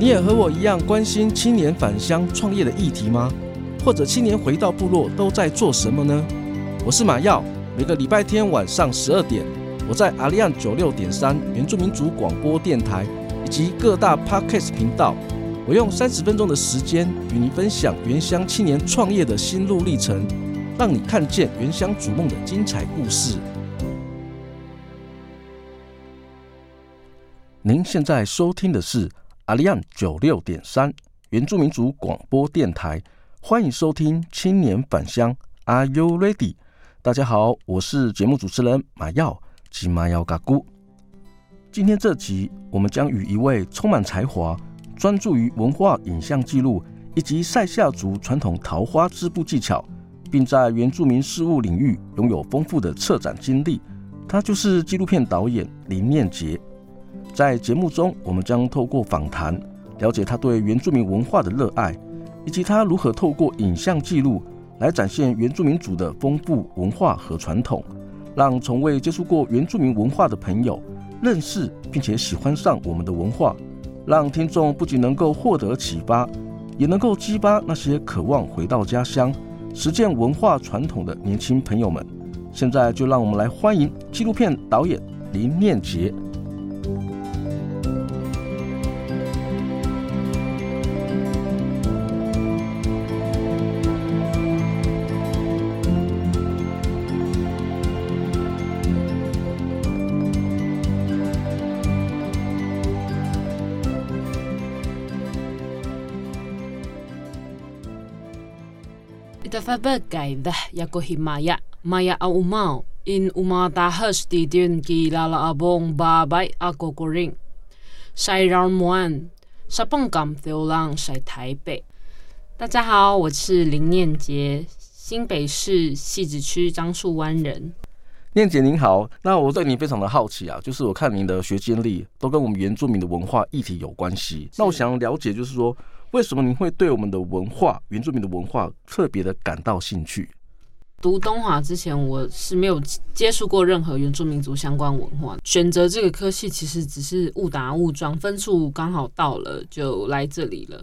你也和我一样关心青年返乡创业的议题吗？或者青年回到部落都在做什么呢？我是马耀，每个礼拜天晚上十二点，我在阿利安九六点三原住民族广播电台以及各大 Podcast 频道，我用三十分钟的时间与你分享原乡青年创业的心路历程，让你看见原乡逐梦的精彩故事。您现在收听的是阿利安九六点三原住民族广播电台，欢迎收听青年返乡，Are you ready？大家好，我是节目主持人马耀及马耀嘎姑。今天这集，我们将与一位充满才华、专注于文化影像记录以及赛夏族传统桃花织布技巧，并在原住民事务领域拥有丰富的策展经历，他就是纪录片导演林念杰。在节目中，我们将透过访谈了解他对原住民文化的热爱，以及他如何透过影像记录来展现原住民族的丰富文化和传统，让从未接触过原住民文化的朋友认识并且喜欢上我们的文化，让听众不仅能够获得启发，也能够激发那些渴望回到家乡实践文化传统的年轻朋友们。现在就让我们来欢迎纪录片导演林念杰。大家好，我是林念杰，新北市汐止区樟树湾人。念姐您好，那我对您非常的好奇啊，就是我看您的学经历都跟我们原住民的文化议题有关系，那我想了解，就是说。为什么您会对我们的文化、原住民的文化特别的感到兴趣？读东华之前，我是没有接触过任何原住民族相关文化。选择这个科系，其实只是误打误撞，分数刚好到了，就来这里了。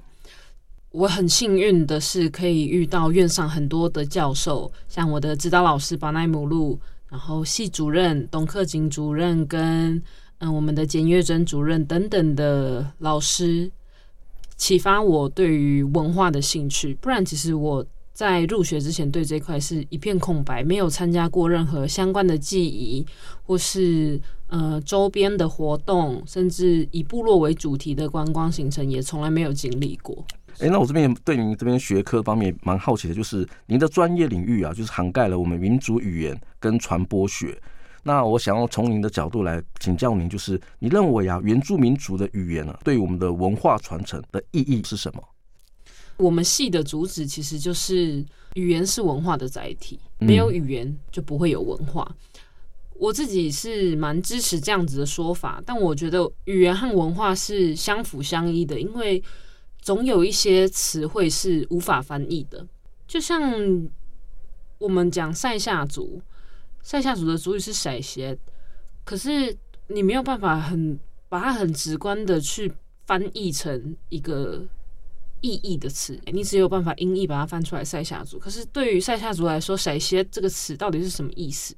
我很幸运的是，可以遇到院上很多的教授，像我的指导老师巴奈姆路，然后系主任董克景主任跟嗯我们的简月珍主任等等的老师。启发我对于文化的兴趣，不然其实我在入学之前对这块是一片空白，没有参加过任何相关的记忆，或是呃周边的活动，甚至以部落为主题的观光行程也从来没有经历过。诶、那我这边对您这边学科方面蛮好奇的，就是您的专业领域啊，就是涵盖了我们民族语言跟传播学。那我想要从您的角度来请教您，就是你认为啊，原住民族的语言啊，对我们的文化传承的意义是什么？我们系的主旨其实就是语言是文化的载体，没有语言就不会有文化。嗯。我自己是蛮支持这样子的说法，但我觉得语言和文化是相辅相依的，因为总有一些词汇是无法翻译的，就像我们讲塞夏族。塞夏族的族语是赛歇，可是你没有办法很把它很直观的去翻译成一个意义的词，你只有办法音译把它翻出来塞夏族。可是对于塞夏族来说，赛歇这个词到底是什么意思？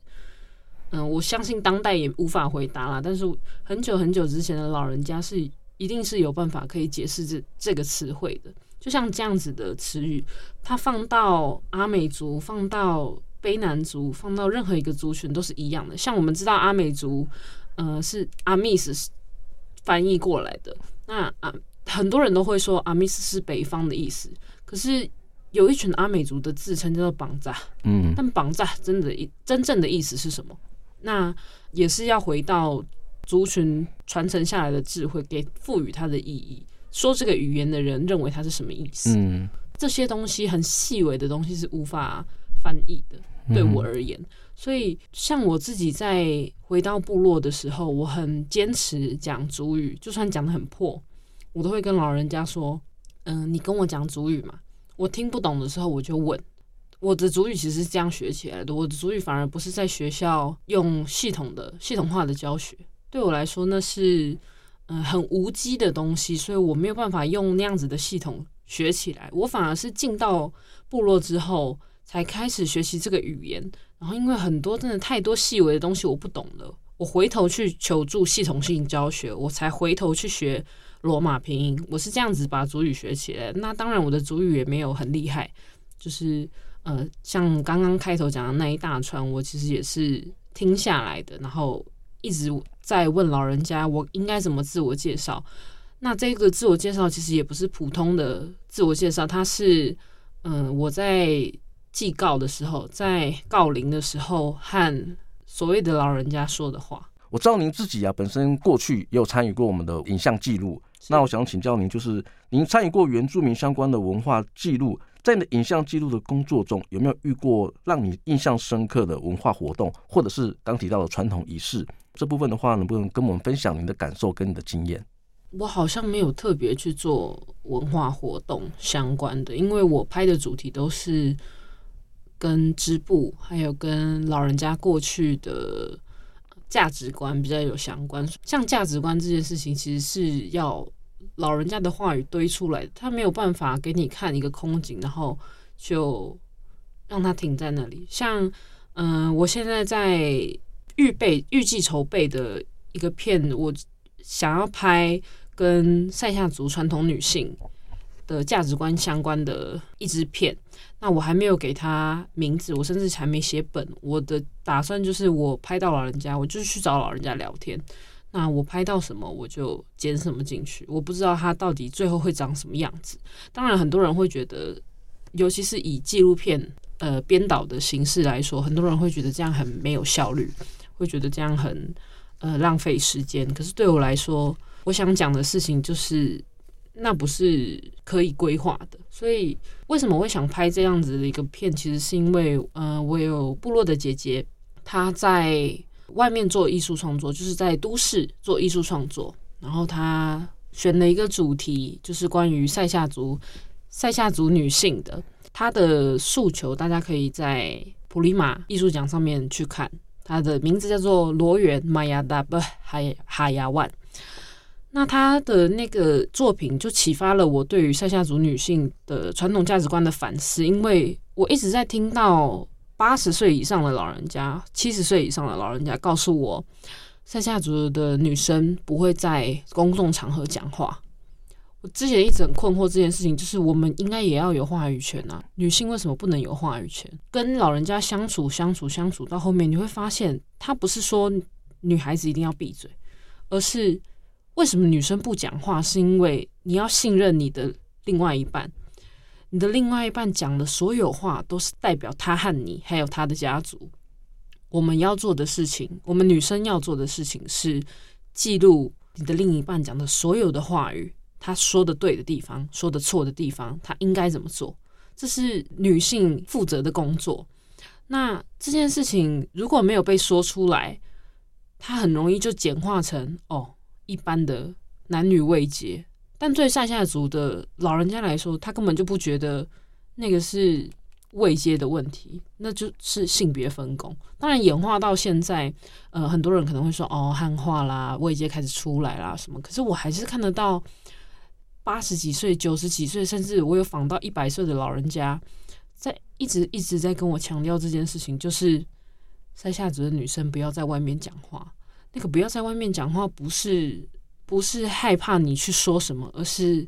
嗯，我相信当代也无法回答啦。但是很久很久之前的老人家是一定是有办法可以解释这这个词汇的。就像这样子的词语，它放到阿美族，放到。卑南族放到任何一个族群都是一样的，像我们知道阿美族，呃，是阿密斯翻译过来的。那啊，很多人都会说阿密斯是北方的意思，可是有一群阿美族的自称叫做绑扎，嗯，但绑扎真的意真正的意思是什么？那也是要回到族群传承下来的智慧，给赋予它的意义。说这个语言的人认为它是什么意思？嗯，这些东西很细微的东西是无法翻译的。对我而言，所以像我自己在回到部落的时候，我很坚持讲主语，就算讲得很破，我都会跟老人家说：“嗯、你跟我讲主语嘛。”我听不懂的时候，我就问。我的主语其实是这样学起来的，我的主语反而不是在学校用系统的、系统化的教学。对我来说，那是嗯很无机的东西，所以我没有办法用那样子的系统学起来。我反而是进到部落之后才开始学习这个语言。然后因为很多真的太多细微的东西我不懂了，我回头去求助系统性教学，我才回头去学罗马拼音。我是这样子把主语学起来。那当然我的主语也没有很厉害，就是呃像刚刚开头讲的那一大串，我其实也是听下来的，然后一直在问老人家我应该怎么自我介绍。那这个自我介绍其实也不是普通的自我介绍，它是嗯、我在。祭告的时候，在告灵的时候，和所谓的老人家说的话。我知道您自己啊，本身过去也有参与过我们的影像记录。那我想请教您，就是您参与过原住民相关的文化记录，在你的影像记录的工作中，有没有遇过让你印象深刻的文化活动，或者是刚提到的传统仪式？这部分的话，能不能跟我们分享您的感受跟你的经验？我好像没有特别去做文化活动相关的，因为我拍的主题都是。跟织布，还有跟老人家过去的价值观比较有相关。像价值观这件事情，其实是要老人家的话语堆出来，他没有办法给你看一个空景，然后就让他停在那里。像，嗯、我现在在预备、预计筹备的一个片，我想要拍跟塞夏族传统女性的价值观相关的一支片。那我还没有给他名字，我甚至还没写本。我的打算就是，我拍到老人家，我就去找老人家聊天。那我拍到什么，我就剪什么进去。我不知道他到底最后会长什么样子。当然，很多人会觉得，尤其是以纪录片呃编导的形式来说，很多人会觉得这样很没有效率，会觉得这样很呃浪费时间。可是对我来说，我想讲的事情就是。那不是可以规划的，所以为什么会想拍这样子的一个片？其实是因为，呃，我有部落的姐姐，她在外面做艺术创作，就是在都市做艺术创作，然后她选了一个主题，就是关于塞夏族、塞夏族女性的。她的诉求，大家可以在普利马艺术奖上面去看，她的名字叫做罗源玛雅达不海哈亚万。那他的那个作品就启发了我对于塞夏族女性的传统价值观的反思，因为我一直在听到八十岁以上的老人家、七十岁以上的老人家告诉我，塞夏族的女生不会在公众场合讲话。我之前一直很困惑这件事情，就是我们应该也要有话语权啊，女性为什么不能有话语权？跟老人家相处、相处、相处到后面，你会发现，他不是说女孩子一定要闭嘴，而是。为什么女生不讲话？是因为你要信任你的另外一半，你的另外一半讲的所有话都是代表他和你，还有他的家族。我们要做的事情，我们女生要做的事情是记录你的另一半讲的所有的话语，他说的对的地方，说的错的地方，他应该怎么做？这是女性负责的工作。那这件事情如果没有被说出来，它很容易就简化成哦。一般的男女未结，但对赛夏族的老人家来说，他根本就不觉得那个是未接的问题，那就是性别分工。当然，演化到现在，呃，很多人可能会说，哦，汉化啦，未接开始出来啦，什么？可是我还是看得到八十几岁、九十几岁，甚至我有访到一百岁的老人家，在一直一直在跟我强调这件事情，就是赛夏族的女生不要在外面讲话。那个不要在外面讲话，不是不是害怕你去说什么，而是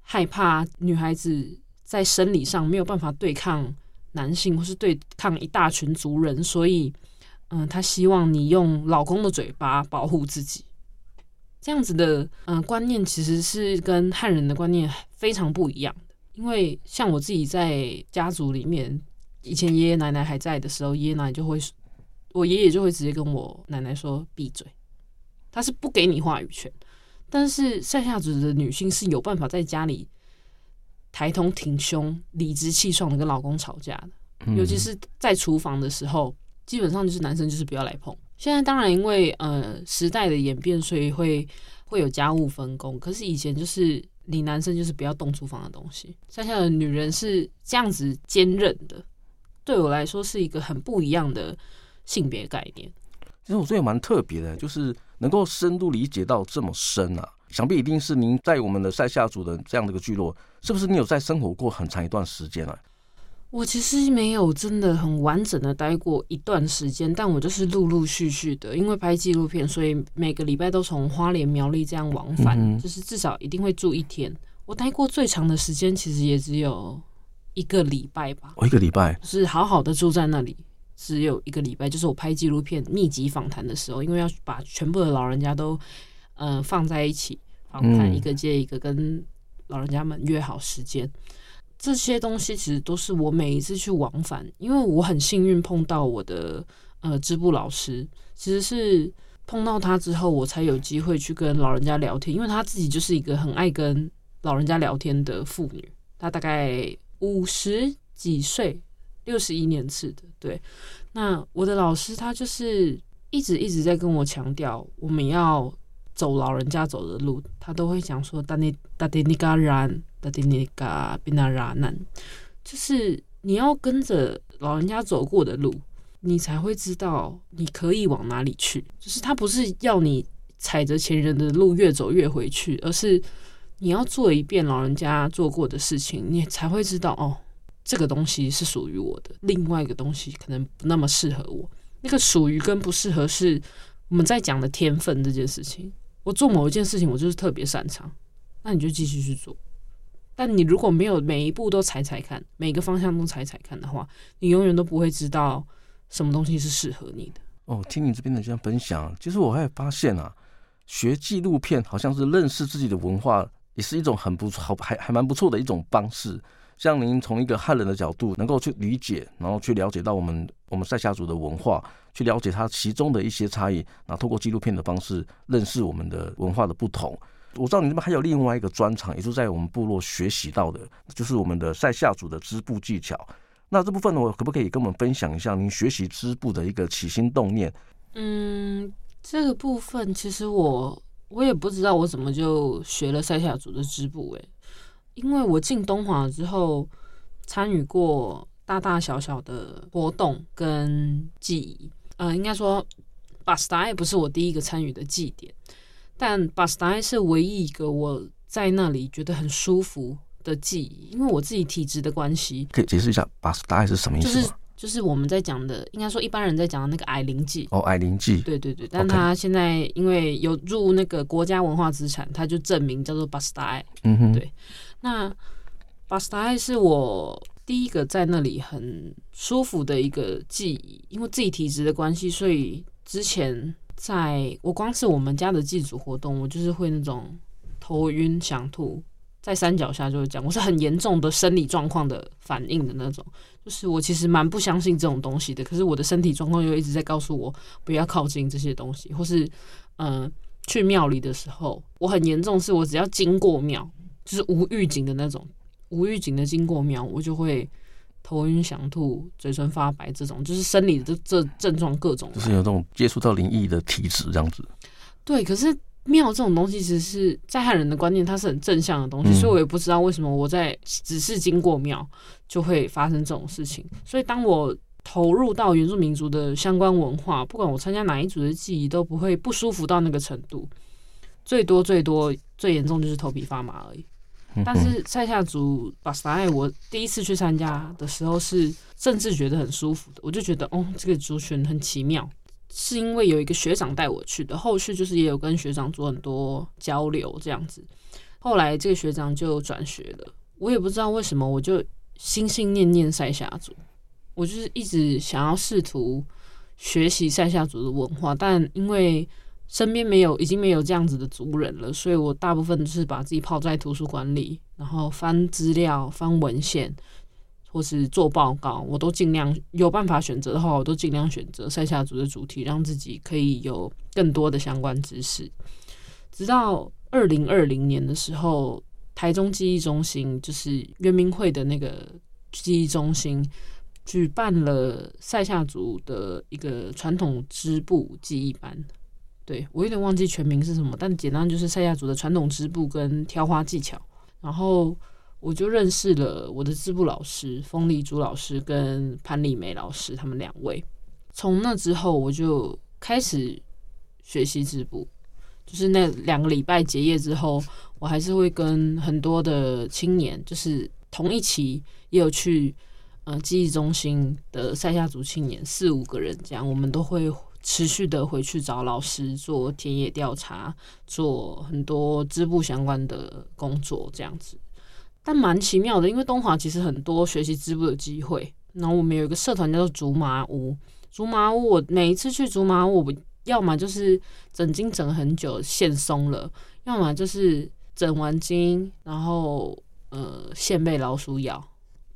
害怕女孩子在生理上没有办法对抗男性，或是对抗一大群族人，所以，嗯，她希望你用老公的嘴巴保护自己。这样子的嗯观念其实是跟汉人的观念非常不一样的。因为像我自己在家族里面，以前爷爷奶奶还在的时候，爷爷奶奶就会。我爷爷就会直接跟我奶奶说闭嘴，他是不给你话语权。但是赛夏族的女性是有办法在家里抬头挺胸、理直气壮的跟老公吵架的，尤其是在厨房的时候，基本上就是男生就是不要来碰。现在当然因为呃时代的演变，所以会会有家务分工。可是以前就是你男生就是不要动厨房的东西。赛夏的女人是这样子坚韧的，对我来说是一个很不一样的。性别概念，其实我觉得也蛮特别的，就是能够深度理解到这么深啊。想必一定是您在我们的塞夏族的这样的一个聚落，是不是你有在生活过很长一段时间啊？我其实没有真的很完整的待过一段时间，但我就是陆陆续续的，因为拍纪录片，所以每个礼拜都从花莲苗栗这样往返，嗯、就是至少一定会住一天。我待过最长的时间，其实也只有一个礼拜吧。哦，一个礼拜，就是好好的住在那里，只有一个礼拜。就是我拍纪录片密集访谈的时候，因为要把全部的老人家都呃放在一起访谈，一个接一个跟老人家们约好时间。这些东西其实都是我每一次去往返，因为我很幸运碰到我的呃织布老师，其实是碰到他之后，我才有机会去跟老人家聊天，因为他自己就是一个很爱跟老人家聊天的妇女，她大概五十几岁，六十一年次的，对。那我的老师他就是一直一直在跟我强调，我们要走老人家走的路，他都会讲说，达尼达迪尼嘎然。的那个宾纳拉难，就是你要跟着老人家走过的路，你才会知道你可以往哪里去。就是他不是要你踩着前人的路越走越回去，而是你要做一遍老人家做过的事情，你才会知道哦，这个东西是属于我的，另外一个东西可能不那么适合我。那个属于跟不适合是我们在讲的天分这件事情。我做某一件事情，我就是特别擅长，那你就继续去做。但你如果没有每一步都踩踩看，每个方向都踩踩看的话，你永远都不会知道什么东西是适合你的。哦，听你这边的这样分享，其实我还发现啊，学纪录片好像是认识自己的文化，也是一种很不错、还还蛮不错的一种方式。像您从一个汉人的角度，能够去理解，然后去了解到我们我们赛夏族的文化，去了解它其中的一些差异，然后透过纪录片的方式认识我们的文化的不同。我知道你那边还有另外一个专长，也就是在我们部落学习到的，就是我们的赛夏族的织布技巧。那这部分呢，我可不可以跟我们分享一下您学习织布的一个起心动念？嗯，这个部分其实我我也不知道我怎么就学了赛夏族的织布诶，因为我进东华之后参与过大大小小的活动跟祭仪，呃，应该说巴斯达也不是我第一个参与的祭典。但巴斯达是唯一一个我在那里觉得很舒服的记忆，因为我自己体质的关系。可以解释一下巴斯达是什么意思吗？就是就是我们在讲的，应该说一般人在讲的那个矮灵祭。哦，矮灵祭。对对对，但他现在因为有入那个国家文化资产，他就证明叫做巴斯达。嗯哼，对。那巴斯达是我第一个在那里很舒服的一个记忆，因为自己体质的关系，所以之前。在我光是我们家的祭祖活动，我就是会那种头晕想吐，在山脚下就是讲，我是很严重的生理状况的反应的那种，就是我其实蛮不相信这种东西的，可是我的身体状况又一直在告诉我不要靠近这些东西，或是嗯、去庙里的时候，我很严重，是我只要经过庙，就是无预警的那种，无预警的经过庙，我就会。头晕、想吐、嘴唇发白，这种就是生理的这这症状各种，就是有这种接触到灵异的体质这样子。对，可是庙这种东西其实是在汉人的观念，它是很正向的东西，嗯、所以我也不知道为什么我在只是经过庙就会发生这种事情。所以当我投入到原住民族的相关文化，不管我参加哪一组的记忆，都不会不舒服到那个程度，最多最多最严重就是头皮发麻而已。但是赛夏族巴斯达，我第一次去参加的时候是甚至觉得很舒服的，我就觉得哦，这个族群很奇妙，是因为有一个学长带我去的，后续就是也有跟学长做很多交流这样子。后来这个学长就转学了，我也不知道为什么，我就心心念念赛夏族，我就是一直想要试图学习赛夏族的文化，但因为。身边没有，已经没有这样子的族人了，所以我大部分就是把自己泡在图书馆里，然后翻资料、翻文献，或是做报告，我都尽量有办法选择的话，我都尽量选择赛夏族的主题，让自己可以有更多的相关知识。直到二零二零年的时候，台中记忆中心就是渊明会的那个记忆中心，举办了赛夏族的一个传统织布记忆班。对，我有点忘记全名是什么，但简单就是赛夏族的传统织布跟挑花技巧。然后我就认识了我的织布老师风丽珠老师跟潘丽梅老师，他们两位。从那之后，我就开始学习织布。就是那两个礼拜结业之后，我还是会跟很多的青年，就是同一期也有去呃记忆中心的赛夏族青年四五个人这样，我们都会持续的回去找老师做田野调查，做很多织布相关的工作这样子。但蛮奇妙的，因为东华其实很多学习织布的机会。然后我们有一个社团叫做竹麻屋，竹麻屋我每一次去竹麻屋，我要么就是整经整很久线松了，要么就是整完经，然后呃线被老鼠咬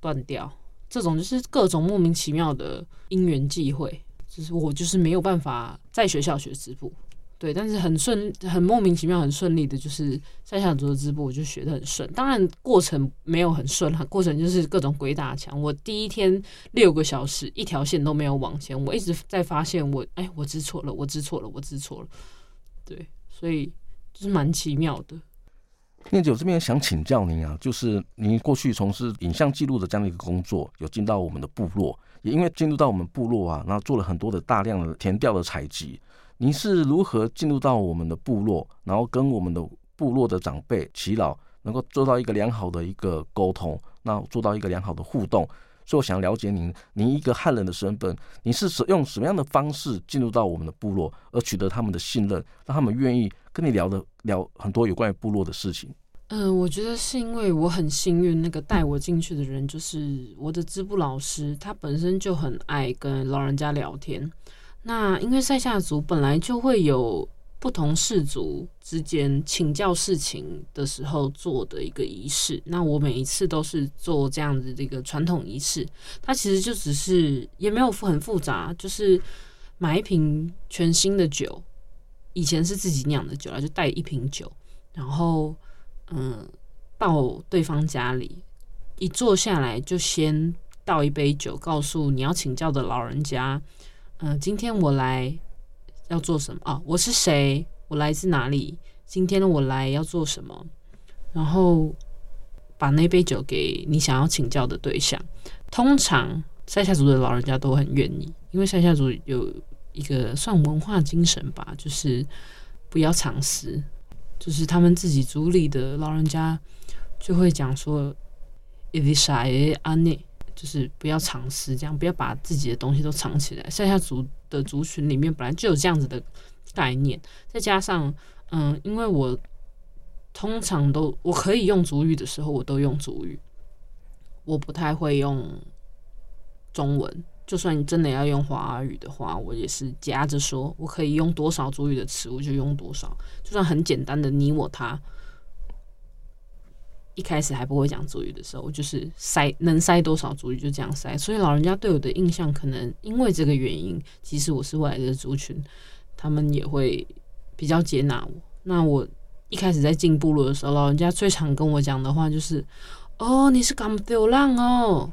断掉，这种就是各种莫名其妙的因缘际会，就是我就是没有办法在学校学织布。对，但是很顺，很莫名其妙，很顺利的，就是赛夏族的织布，我就学得很顺。当然过程没有很顺哈，过程就是各种鬼打墙。我第一天六个小时，一条线都没有往前，我一直在发现我，哎，我织错了，我织错了，我织错了。对，所以就是蛮奇妙的。念姐，我这边想请教您啊，就是您过去从事影像记录的这样的一个工作，有进到我们的部落，也因为进入到我们部落啊，然后做了很多的大量的田调的采集。您是如何进入到我们的部落，然后跟我们的部落的长辈耆老能够做到一个良好的一个沟通，那做到一个良好的互动？所以我想了解您，您一个汉人的身份，您是使用什么样的方式进入到我们的部落，而取得他们的信任，让他们愿意跟你聊的聊很多有关于部落的事情？嗯、我觉得是因为我很幸运，那个带我进去的人就是我的织布老师，他本身就很爱跟老人家聊天。那因为塞夏族本来就会有不同氏族之间请教事情的时候做的一个仪式，那我每一次都是做这样子的一个传统仪式。它其实就只是也没有很复杂，就是买一瓶全新的酒，以前是自己酿的酒啦，就带一瓶酒，然后嗯到对方家里，一坐下来就先倒一杯酒，告诉你要请教的老人家。嗯、今天我来要做什么啊？我是谁？我来自哪里？今天我来要做什么？然后把那杯酒给你想要请教的对象。通常塞夏族的老人家都很愿意，因为塞夏族有一个算文化精神吧，就是不要藏私，就是他们自己族里的老人家就会讲说伊丽莎耶阿内。就是不要藏私，这样不要把自己的东西都藏起来。赛夏族的族群里面本来就有这样子的概念，再加上，嗯，因为我通常都我可以用族语的时候，我都用族语，我不太会用中文。就算你真的要用华语的话，我也是夹着说，我可以用多少主语的词，我就用多少。就算很简单的你我他。一开始还不会讲主语的时候，我就是塞能塞多少主语就这样塞，所以老人家对我的印象可能因为这个原因，即使我是外来的族群，他们也会比较接纳我。那我一开始在进部落的时候，老人家最常跟我讲的话就是：“哦，你是港流浪哦。”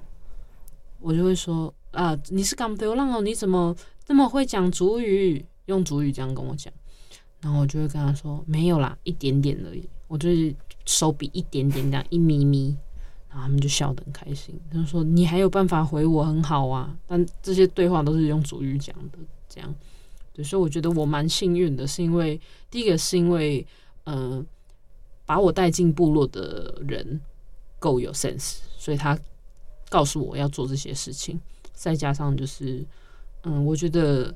我就会说：“啊，你是港流浪哦，你怎么这么会讲主语？用主语这样跟我讲。”然后我就会跟他说：“没有啦，一点点而已。”我就是。手比一点点这样一咪咪，然后他们就笑得很开心。他说：“你还有办法回我，很好啊。”但这些对话都是用主语讲的，这样。对，所以我觉得我蛮幸运的，是因为第一个是因为，嗯、呃，把我带进部落的人够有 sense，所以他告诉我要做这些事情。再加上就是，嗯，我觉得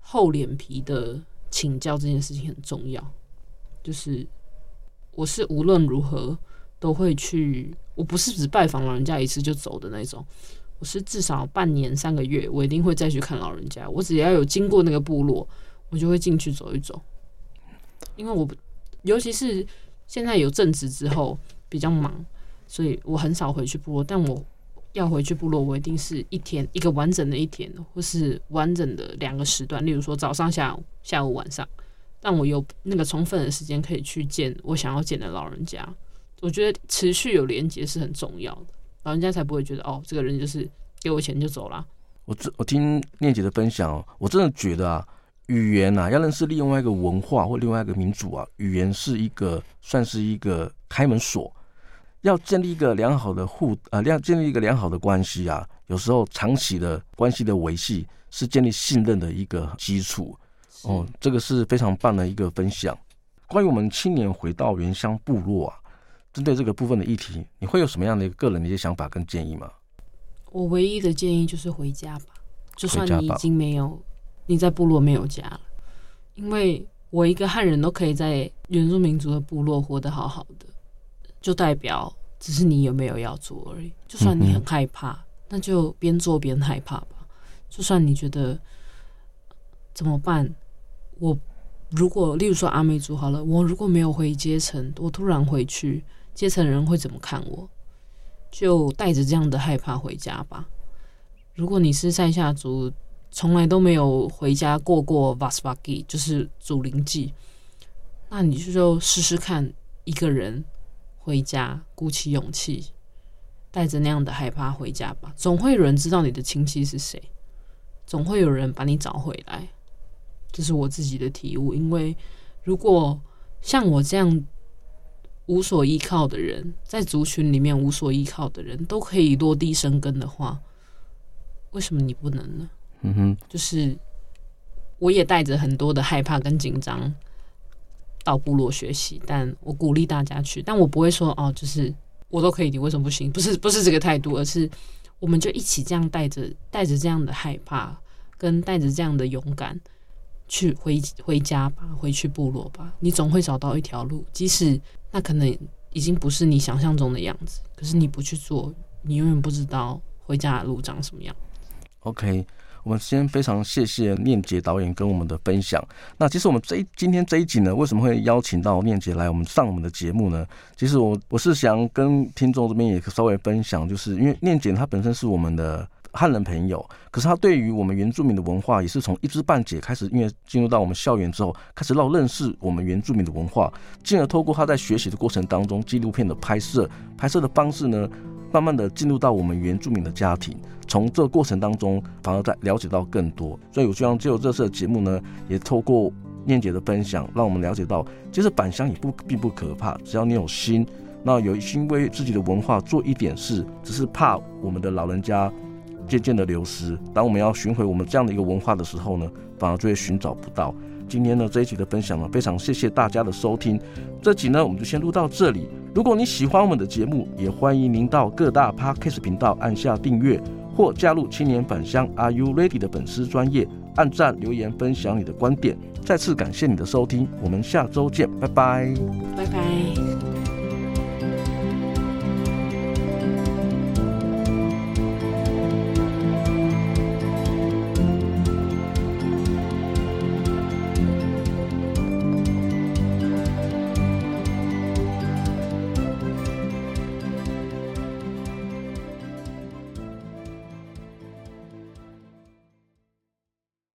厚脸皮的请教这件事情很重要，就是。我是无论如何都会去，我不是只拜访老人家一次就走的那种，我是至少半年三个月，我一定会再去看老人家。我只要有经过那个部落，我就会进去走一走。因为我尤其是现在有正职之后比较忙，所以我很少回去部落。但我要回去部落，我一定是一天一个完整的一天，或是完整的两个时段，例如说早上、下午、下午、晚上。让我有那个充分的时间可以去见我想要见的老人家，我觉得持续有连接是很重要的，老人家才不会觉得哦，这个人就是给我钱就走了。我我听念姐的分享，我真的觉得啊，语言啊，要认识另外一个文化或另外一个民族啊，语言是一个算是一个开门锁，要建立一个良好的互呃，要建立一个良好的关系啊，有时候长期的关系的维系是建立信任的一个基础。哦，这个是非常棒的一个分享。关于我们青年回到原乡部落啊，针对这个部分的议题，你会有什么样的一个个人的一些想法跟建议吗？我唯一的建议就是回家吧，就算你已经没有你在部落没有家了，因为我一个汉人都可以在原住民族的部落活得好好的，就代表只是你有没有要做而已。就算你很害怕，嗯、那就边做边害怕吧。就算你觉得怎么办，我如果例如说阿美族好了，我如果没有回阶层，我突然回去，阶层人会怎么看我？就带着这样的害怕回家吧。如果你是赛夏族，从来都没有回家过过 Vasvagi，就是祖灵祭，那你就试试看一个人回家，鼓起勇气，带着那样的害怕回家吧。总会有人知道你的亲戚是谁，总会有人把你找回来。这是我自己的体悟。因为如果像我这样。无所依靠的人，在族群里面无所依靠的人都可以落地生根的话，为什么你不能呢？嗯哼，就是我也带着很多的害怕跟紧张到部落学习，但我鼓励大家去，但我不会说哦，就是我都可以，你为什么不行？不是不是这个态度，而是我们就一起这样带着带着这样的害怕，跟带着这样的勇敢去回回家吧，回去部落吧，你总会找到一条路，即使。那可能已经不是你想象中的样子，可是你不去做，你永远不知道回家的路长什么样。OK，我们先非常谢谢念杰导演跟我们的分享。那其实我们这一今天这一集呢，为什么会邀请到念杰来我们上我们的节目呢？其实我我是想跟听众这边也稍微分享，就是因为念杰他本身是我们的。汉人朋友，可是他对于我们原住民的文化也是从一知半解开始，因为进入到我们校园之后，开始让认识我们原住民的文化，进而透过他在学习的过程当中，纪录片的拍摄，拍摄的方式呢，慢慢的进入到我们原住民的家庭，从这个过程当中，反而在了解到更多。所以我希望借由这次的节目呢，也透过念姐的分享，让我们了解到，其实返乡也不并不可怕，只要你有心，那有心为自己的文化做一点事，只是怕我们的老人家。渐渐的流失。当我们要寻回我们这样的一个文化的时候呢，反而就会寻找不到。今天呢，这一集的分享呢，非常谢谢大家的收听。这集呢，我们就先录到这里。如果你喜欢我们的节目，也欢迎您到各大 Podcast 频道按下订阅，或加入青年返乡 Are You Ready 的粉丝专业，按赞留言分享你的观点。再次感谢你的收听，我们下周见，拜拜，拜拜。